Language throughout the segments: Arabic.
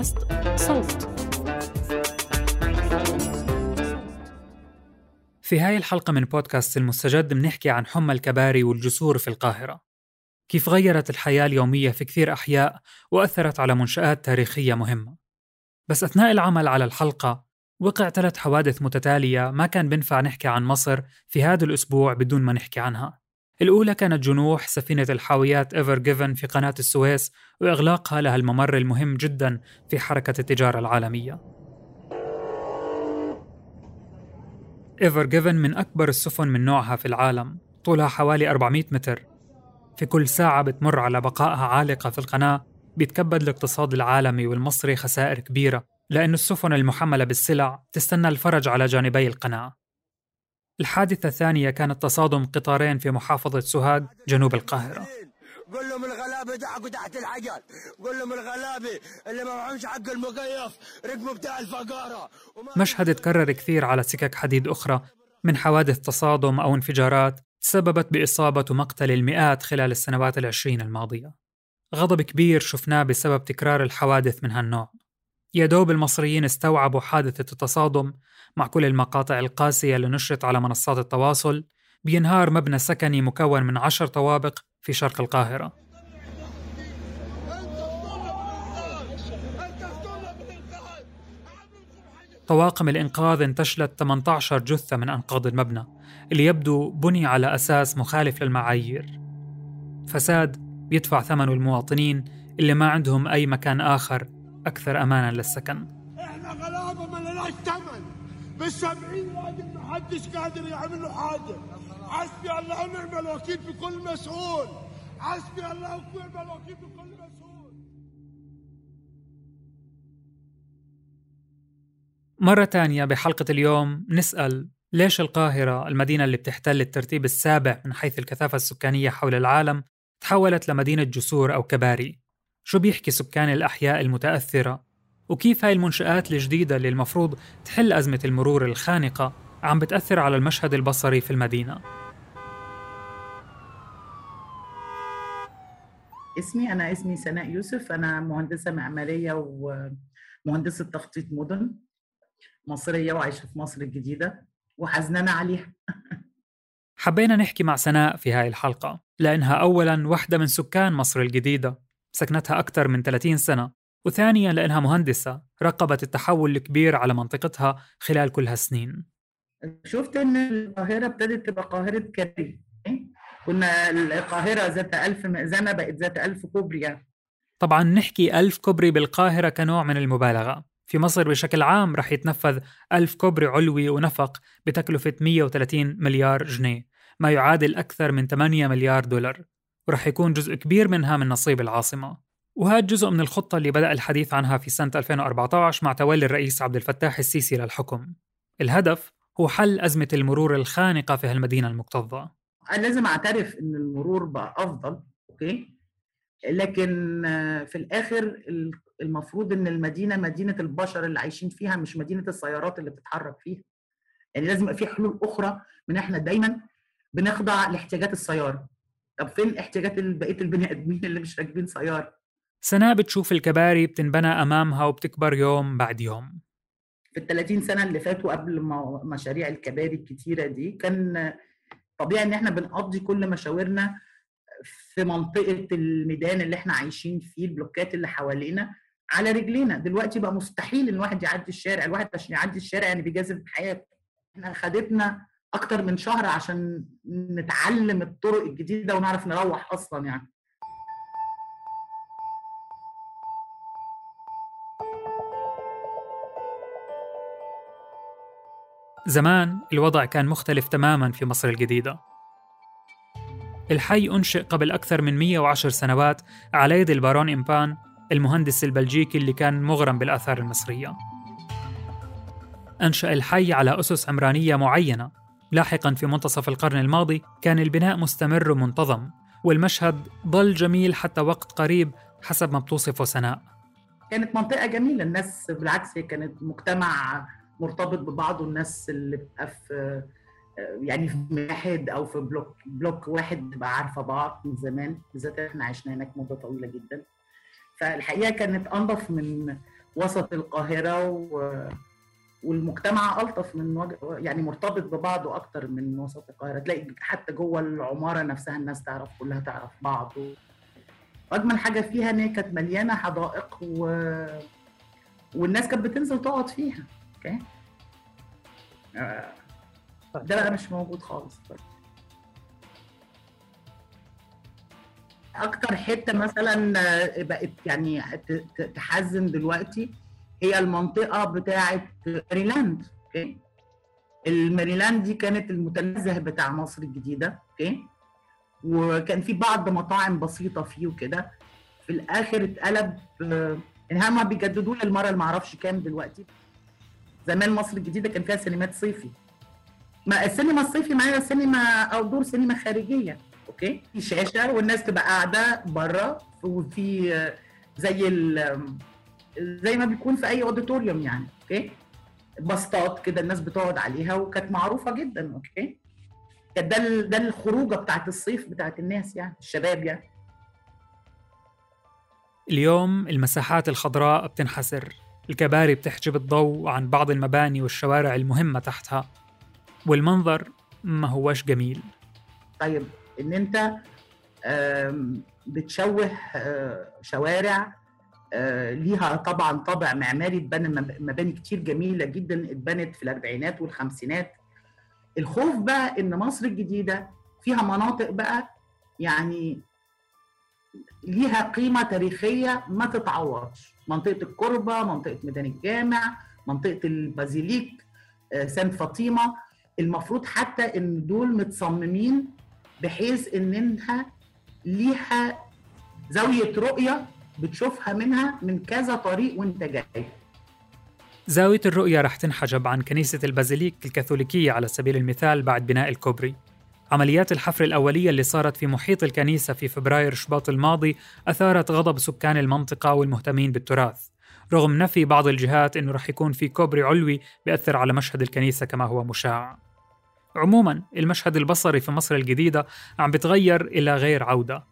بودكاست صوت. في هاي الحلقة من بودكاست المستجد بنحكي عن حمى الكباري والجسور في القاهرة. كيف غيرت الحياة اليومية في كثير أحياء وأثرت على منشآت تاريخية مهمة. بس أثناء العمل على الحلقة وقع ثلاث حوادث متتالية ما كان بنفع نحكي عن مصر في هذا الأسبوع بدون ما نحكي عنها. الأولى كانت جنوح سفينة الحاويات إيفر جيفن في قناة السويس وإغلاقها لها الممر المهم جدا في حركة التجارة العالمية. إيفر جيفن من أكبر السفن من نوعها في العالم طولها حوالي 400 متر. في كل ساعة بتمر على بقائها عالقة في القناة بيتكبد الاقتصاد العالمي والمصري خسائر كبيرة لأن السفن المحملة بالسلع تستنى الفرج على جانبي القناة. الحادثة الثانية كانت تصادم قطارين في محافظة سوهاج جنوب القاهرة. قول لهم الغلابة دعكوا تحت الحجر. قول لهم الغلابة اللي ما معهمش حق المكيف ركبوا بتاع الفقارة. مشهد تكرر كثير على سكك حديد أخرى. من حوادث تصادم أو انفجارات تسببت بإصابة ومقتل المئات خلال السنوات العشرين الماضية. غضب كبير شفناه بسبب تكرار الحوادث من هالنوع. يا دوب المصريين استوعبوا حادثة التصادم مع كل المقاطع القاسية اللي نشرت على منصات التواصل بينهار مبنى سكني مكون من عشر طوابق في شرق القاهرة. طواقم الإنقاذ انتشلت 18 جثة من أنقاض المبنى اللي يبدو بني على أساس مخالف للمعايير. فساد بيدفع ثمنه المواطنين اللي ما عندهم أي مكان آخر أكثر أمانا للسكن. إحنا ثمن بالسبعين راجل ما حدش قادر يعمل له حاجة. حسبي الله ونعم الوكيل في كل مسؤول. حسبي الله ونعم الوكيل في كل مسؤول. مرة تانية بحلقة اليوم نسأل ليش القاهرة المدينة اللي بتحتل الترتيب السابع من حيث الكثافة السكانية حول العالم تحولت لمدينة جسور أو كباري؟ شو بيحكي سكان الأحياء المتأثرة؟ وكيف هاي المنشآت الجديدة اللي المفروض تحل أزمة المرور الخانقة عم بتأثر على المشهد البصري في المدينة؟ اسمي أنا اسمي سناء يوسف. أنا مهندسة معمارية ومهندسة تخطيط مدن مصرية وعايشة في مصر الجديدة وحزنانة عليها. حبينا نحكي مع سناء في هاي الحلقة لأنها أولاً واحدة من سكان مصر الجديدة سكنتها أكثر من 30 سنة. وثانياً لأنها مهندسة رقبت التحول الكبير على منطقتها خلال كل هالسنين. شفت إن القاهرة ابتدت تبقى قاهرة كبري كنا القاهرة ذات ألف مئذنة بقت ذات ألف كوبري يعني. طبعا نحكي ألف كوبري بالقاهرة كنوع من المبالغة. في مصر بشكل عام رح يتنفذ ألف كوبري علوي ونفق بتكلفة 130 مليار جنيه ما يعادل أكثر من 8 مليار دولار. ورح يكون جزء كبير منها من نصيب العاصمة. وهذا جزء من الخطة اللي بدأ الحديث عنها في سنة 2014 مع تولي الرئيس عبد الفتاح السيسي للحكم. الهدف هو حل أزمة المرور الخانقة في هالمدينة المكتظة. أنا لازم أعترف إن المرور بقى أفضل أوكي؟ لكن في الآخر المفروض إن المدينة مدينة البشر اللي عايشين فيها مش مدينة السيارات اللي بتتحرك فيها. يعني لازم يبقى في حلول أخرى من إحنا دايما بنخضع لاحتياجات السيارة. طب فين احتياجات بقية البني آدمين اللي مش راكبين سيارة؟ سناء بتشوف الكباري بتنبنى أمامها وبتكبر يوم بعد يوم. في ال 30 سنة اللي فاتوا قبل مشاريع الكباري الكتيرة دي كان طبيعي إن إحنا بنقضي كل مشاورنا في منطقة الميدان اللي إحنا عايشين فيه البلوكات اللي حوالينا على رجلينا. دلوقتي بقى مستحيل إن واحد يعدي الشارع الواحد عشان يعدي الشارع يعني بيجازف بحياته. إحنا خدتنا أكتر من شهر عشان نتعلم الطرق الجديدة ونعرف نروح أصلا يعني. زمان الوضع كان مختلف تماما في مصر الجديدة. الحي أنشئ قبل أكثر من 110 سنوات على يد البارون إمبان المهندس البلجيكي اللي كان مغرم بالآثار المصرية. أنشأ الحي على أسس عمرانية معينة. لاحقا في منتصف القرن الماضي كان البناء مستمر ومنتظم والمشهد ظل جميل حتى وقت قريب حسب ما بتوصفه سناء. كانت منطقة جميلة الناس بالعكس كانت مجتمع مرتبط ببعضه الناس اللي بتبقى في يعني في واحد أو في block block واحد بتبقى عارفة بعض من زمان بالذات إحنا عشنا هناك مدة طويلة جدا. فالحقيقة كانت انظف من وسط القاهرة و... والمجتمع ألطف من وجه يعني مرتبط ببعضه أكتر من وسط القاهرة. تلاقي حتى جوه العمارة نفسها الناس تعرف كلها تعرف بعض. واجمل حاجة فيها إن هي كانت مليانة حدائق و... والناس كانت بتنزل تقعد فيها. أوكي. آه، ده بقى مش موجود خالص. أكتر حتة مثلا آه، بقت يعني تحزن دلوقتي هي المنطقة بتاعه ميريلاند okay. الميريلاند دي كانت المتنزه بتاع مصر الجديدة okay. وكان في بعض مطاعم بسيطة فيه وكده. في الآخر اتقلب آه، ان هم بيجددوه للمرة اللي معرفش كام دلوقتي. زمان مصر الجديدة كان فيها سينمات صيفي. ما السينما الصيفي معايا سينما أو دور سينما خارجية okay؟ في شاشة والناس تبقى قاعدة بره وفي زي زي ما بيكون في أي auditorium يعني okay؟ بسطات كده الناس بتقعد عليها وكانت معروفة جدا okay؟ ده ده الخروجة بتاعت الصيف بتاعت الناس يعني الشباب يعني. اليوم المساحات الخضراء بتنحسر. الكباري بتحجب الضوء عن بعض المباني والشوارع المهمة تحتها. والمنظر ما هوش جميل. طيب إن أنت بتشوه آه، شوارع آه، ليها طبعا طابع معماري اتبنى مب- مباني كتير جميلة جدا اتبنت في الأربعينات والخمسينات. الخوف بقى إن مصر الجديدة فيها مناطق بقى يعني ليها قيمة تاريخية ما تتعوضش. منطقة الكربه منطقة ميدان الجامع منطقة البازيليك آه، سانت فاطمة. المفروض حتى إن دول متصممين بحيث إن إنها ليها زاوية رؤية بتشوفها منها من كذا طريق وأنت جاي. زاوية الرؤية رح تنحجب عن كنيسة البازيليك الكاثوليكية على سبيل المثال بعد بناء الكوبري. عمليات الحفر الأولية اللي صارت في محيط الكنيسة في فبراير شباط الماضي أثارت غضب سكان المنطقة والمهتمين بالتراث. رغم نفي بعض الجهات أنه رح يكون في كوبري علوي بيأثر على مشهد الكنيسة كما هو مشاع. عموما المشهد البصري في مصر الجديدة عم بتغير إلى غير عودة.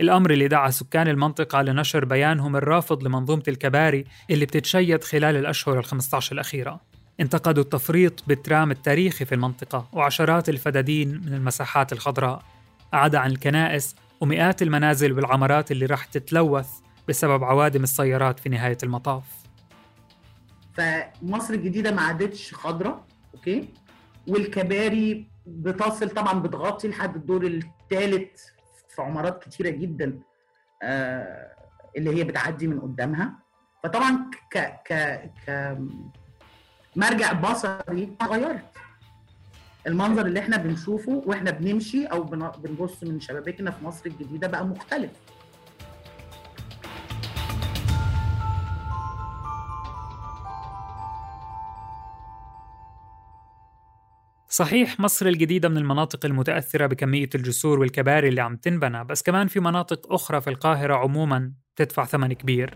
الأمر اللي دعا سكان المنطقة لنشر بيانهم الرافض لمنظومة الكباري اللي بتتشيد خلال الأشهر ال15 الأخيرة. انتقدوا التفريط بالترام التاريخي في المنطقة وعشرات الفدادين من المساحات الخضراء. عدا عن الكنائس ومئات المنازل والعمارات اللي رح تتلوث بسبب عوادم السيارات في نهاية المطاف. فمصر الجديدة ما عادتش خضراء أوكي؟ والكباري بتصل طبعا بتغطي لحد الدور الثالث في عمارات كتيرة جدا آه اللي هي بتعدي من قدامها. فطبعا ك ك ك مرجع بصري اتغيرت. المنظر اللي إحنا بنشوفه وإحنا بنمشي أو بن- بنبص من شبابيكنا في مصر الجديدة بقى مختلف. صحيح مصر الجديدة من المناطق المتأثرة بكمية الجسور والكباري اللي عم تنبنى بس كمان في مناطق أخرى في القاهرة عموما تدفع ثمن كبير.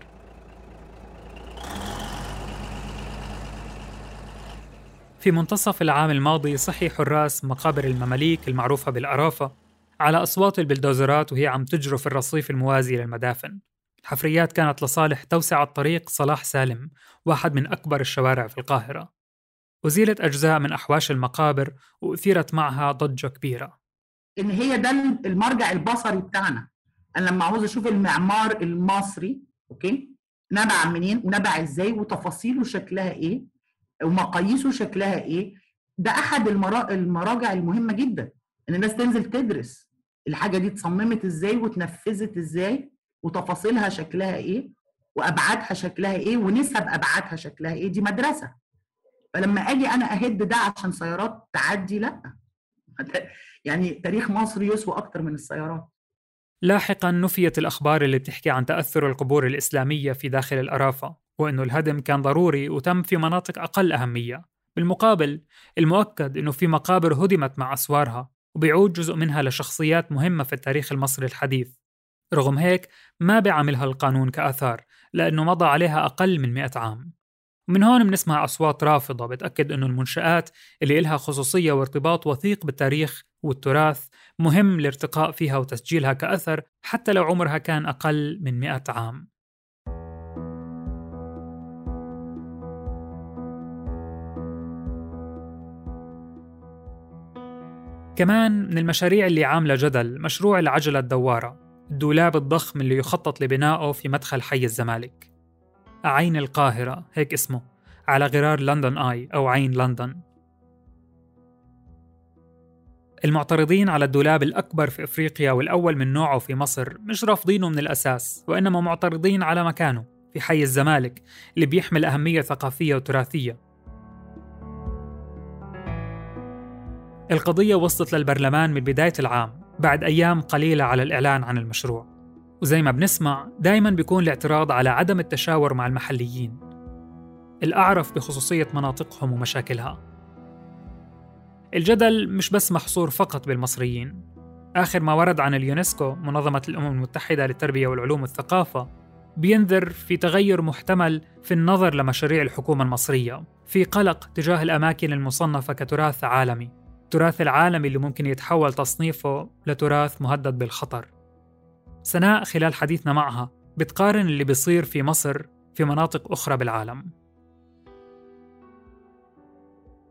في منتصف العام الماضي صحي حراس مقابر المماليك المعروفة بالأرافة على أصوات البلدوزرات وهي عم تجرف الرصيف الموازي للمدافن. الحفريات كانت لصالح توسعة طريق صلاح سالم واحد من أكبر الشوارع في القاهرة. أزيلت أجزاء من أحواش المقابر وأثيرت معها ضجة كبيرة. إن هي ده المرجع البصري بتاعنا. أنا لما عاوز أشوف المعمار المصري أوكي نبع منين ونبع إزاي وتفاصيله شكلها إيه ومقاييسه شكلها إيه؟ ده أحد المرا- المراجع المهمة جدا إن الناس تنزل تدرس الحاجة دي اتصممت إزاي واتنفذت إزاي وتفاصيلها شكلها إيه وأبعادها شكلها إيه ونسب أبعادها شكلها إيه؟ دي مدرسة. فلما آجي أنا أهد ده عشان سيارات تعدي لأ. يعني تاريخ مصر يسوى أكتر من السيارات. لاحقا نفيت الأخبار اللي بتحكي عن تأثر القبور الإسلامية في داخل الأرافة. وأنه الهدم كان ضروري وتم في مناطق أقل أهمية. بالمقابل المؤكد أنه في مقابر هدمت مع أسوارها وبيعود جزء منها لشخصيات مهمة في التاريخ المصري الحديث. رغم هيك ما بيعملها القانون كآثار لأنه مضى عليها أقل من 100 عام. ومن هون بنسمع أصوات رافضة بتأكد أنه المنشآت اللي إلها خصوصية وارتباط وثيق بالتاريخ والتراث مهم الارتقاء فيها وتسجيلها كأثر حتى لو عمرها كان أقل من 100 عام. كمان من المشاريع اللي عاملة جدل مشروع العجلة الدوارة الدولاب الضخم اللي يخطط لبنائه في مدخل حي الزمالك. عين القاهرة هيك اسمه على غرار لندن آي أو عين لندن. المعترضين على الدولاب الأكبر في إفريقيا والأول من نوعه في مصر مش رافضينه من الأساس وإنما معترضين على مكانه في حي الزمالك اللي بيحمل أهمية ثقافية وتراثية. القضية وصلت للبرلمان من بداية العام بعد أيام قليلة على الإعلان عن المشروع. وزي ما بنسمع دايما بيكون الاعتراض على عدم التشاور مع المحليين. الأعرف بخصوصية مناطقهم ومشاكلها. الجدل مش بس محصور فقط بالمصريين. آخر ما ورد عن اليونسكو منظمة الأمم المتحدة للتربية والعلوم والثقافة بينذر في تغير محتمل في النظر لمشاريع الحكومة المصرية في قلق تجاه الأماكن المصنفة كتراث عالمي. التراث العالمي اللي ممكن يتحول تصنيفه لتراث مهدد بالخطر. سناء خلال حديثنا معها بتقارن اللي بيصير في مصر في مناطق أخرى بالعالم.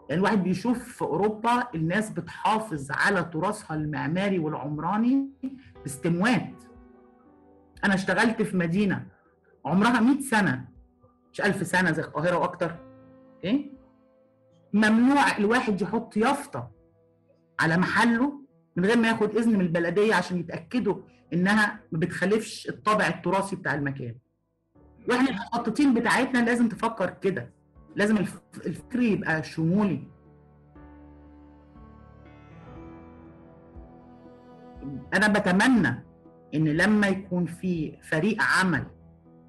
يعني الواحد بيشوف في أوروبا الناس بتحافظ على تراثها المعماري والعمراني باستموات. أنا اشتغلت في مدينة عمرها 100 سنة مش 1000 سنة زي القاهرة وأكتر. إيه؟ ممنوع الواحد يحط يافطة. على محله من غير ما ياخد إذن من البلدية عشان يتأكدوا إنها ما بتخالفش الطابع التراثي بتاع المكان. وإحنا المخططين بتاعتنا لازم تفكر كده. لازم الفكر يبقى شمولي. أنا بتمنى إن لما يكون في فريق عمل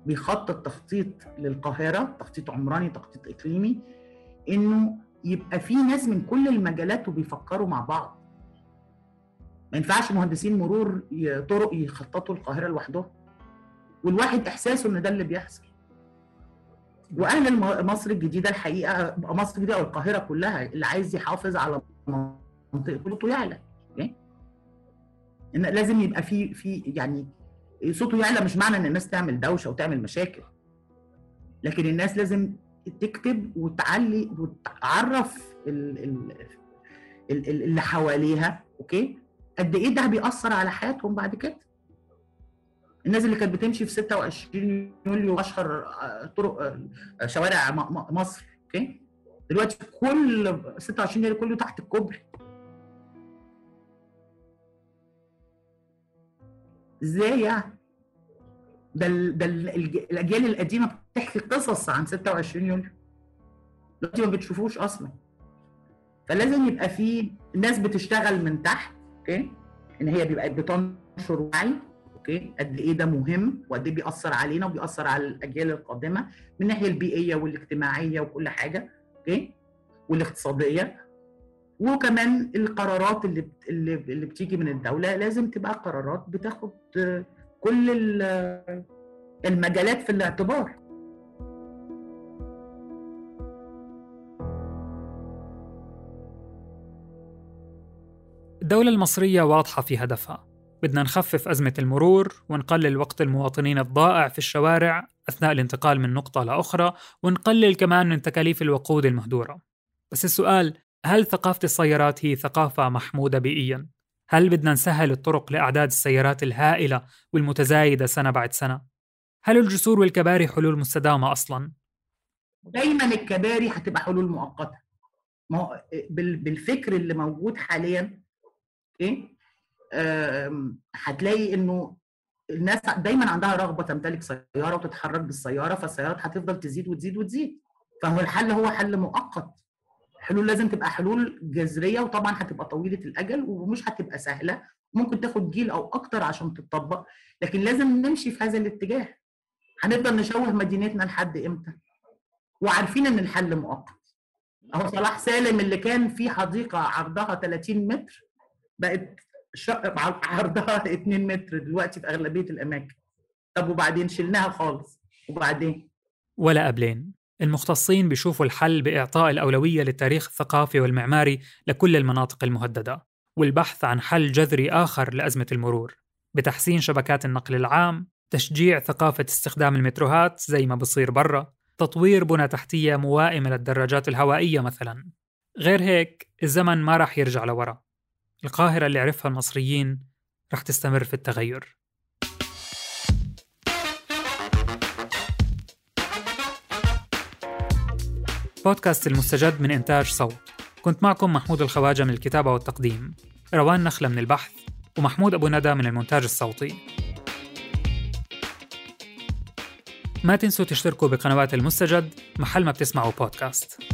بيخطط تخطيط للقاهرة تخطيط عمراني تخطيط إقليمي إنه يبقى في ناس من كل المجالات وبيفكروا مع بعض. ما ينفعش مهندسين مرور طرق يخططوا القاهرة لوحدهم. والواحد إحساسه إن ده اللي بيحصل. وأهل مصر الجديدة الحقيقة مصر الجديدة أو القاهرة كلها اللي عايز يحافظ على منطقته يعلى إن لازم يبقى في في يعني صوته يعلى مش معنى إن الناس تعمل دوشة وتعمل مشاكل. لكن الناس لازم تكتب وتعلي وتعرف اللي حواليها أوكي؟ قد إيه ده بيأثر على حياتهم بعد كده؟ الناس اللي كانت بتمشي في 26 يوليو أشهر طرق شوارع مصر أوكي؟ دلوقتي كل 26 يوليو كله تحت الكوبري. إزاي يعني؟ ده ال ده ال الأجيال القديمة بتحكي قصص عن 26 يوليو دلوقتي ما بتشوفوش أصلا. فلازم يبقى في ناس بتشتغل من تحت أوكي؟ إن هي بيبقى بتنشر وعي أوكي؟ قد إيه ده مهم وقد إيه بيأثر علينا وبيأثر على الأجيال القادمة من الناحيه البيئية والاجتماعية وكل حاجة أوكي؟ والاقتصادية. وكمان القرارات. اللي اللي بتيجي من الدولة لازم تبقى قرارات بتاخد كل المجالات في الاعتبار. الدولة المصرية واضحة في هدفها. بدنا نخفف أزمة المرور ونقلل وقت المواطنين الضائع في الشوارع أثناء الانتقال من نقطة لأخرى ونقلل كمان من تكاليف الوقود المهدورة. بس السؤال هل ثقافة السيارات هي ثقافة محمودة بيئيا؟ هل بدنا نسهل الطرق لأعداد السيارات الهائلة والمتزايدة سنة بعد سنة؟ هل الجسور والكباري حلول مستدامة أصلا؟ دايما الكباري هتبقى حلول مؤقتة ما بالفكر اللي موجود حاليا أوكي هتلاقي إنه الناس دايما عندها رغبة تمتلك سيارة وتتحرك بالسيارة فالسيارات هتفضل تزيد وتزيد وتزيد فهو الحل هو حل مؤقت حلول لازم تبقى حلول جذرية وطبعا هتبقى طويلة الأجل ومش هتبقى سهلة. ممكن تاخد جيل أو أكتر عشان تتطبق لكن لازم نمشي في هذا الاتجاه. هنفضل نشوه مدينتنا لحد إمتى؟ وعارفين إن الحل مؤقت. أهو صلاح سالم اللي كان في حديقة عرضها 30 متر بقت عرضها 2 متر دلوقتي في أغلبية الأماكن. طب وبعدين شلناها خالص. وبعدين؟ ولا قبلين. المختصين بيشوفوا الحل بإعطاء الأولوية للتاريخ الثقافي والمعماري لكل المناطق المهددة والبحث عن حل جذري آخر لأزمة المرور بتحسين شبكات النقل العام تشجيع ثقافة استخدام المتروهات زي ما بصير برا تطوير بنى تحتية موائمة للدراجات الهوائية مثلا. غير هيك الزمن ما راح يرجع لورا. القاهرة اللي عرفها المصريين رح تستمر في التغير. بودكاست المستجد من إنتاج صوت. كنت معكم محمود الخواجة من الكتابة والتقديم روان نخلة من البحث ومحمود أبو ندى من المونتاج الصوتي. ما تنسوا تشتركوا بقنوات المستجد محل ما بتسمعوا بودكاست.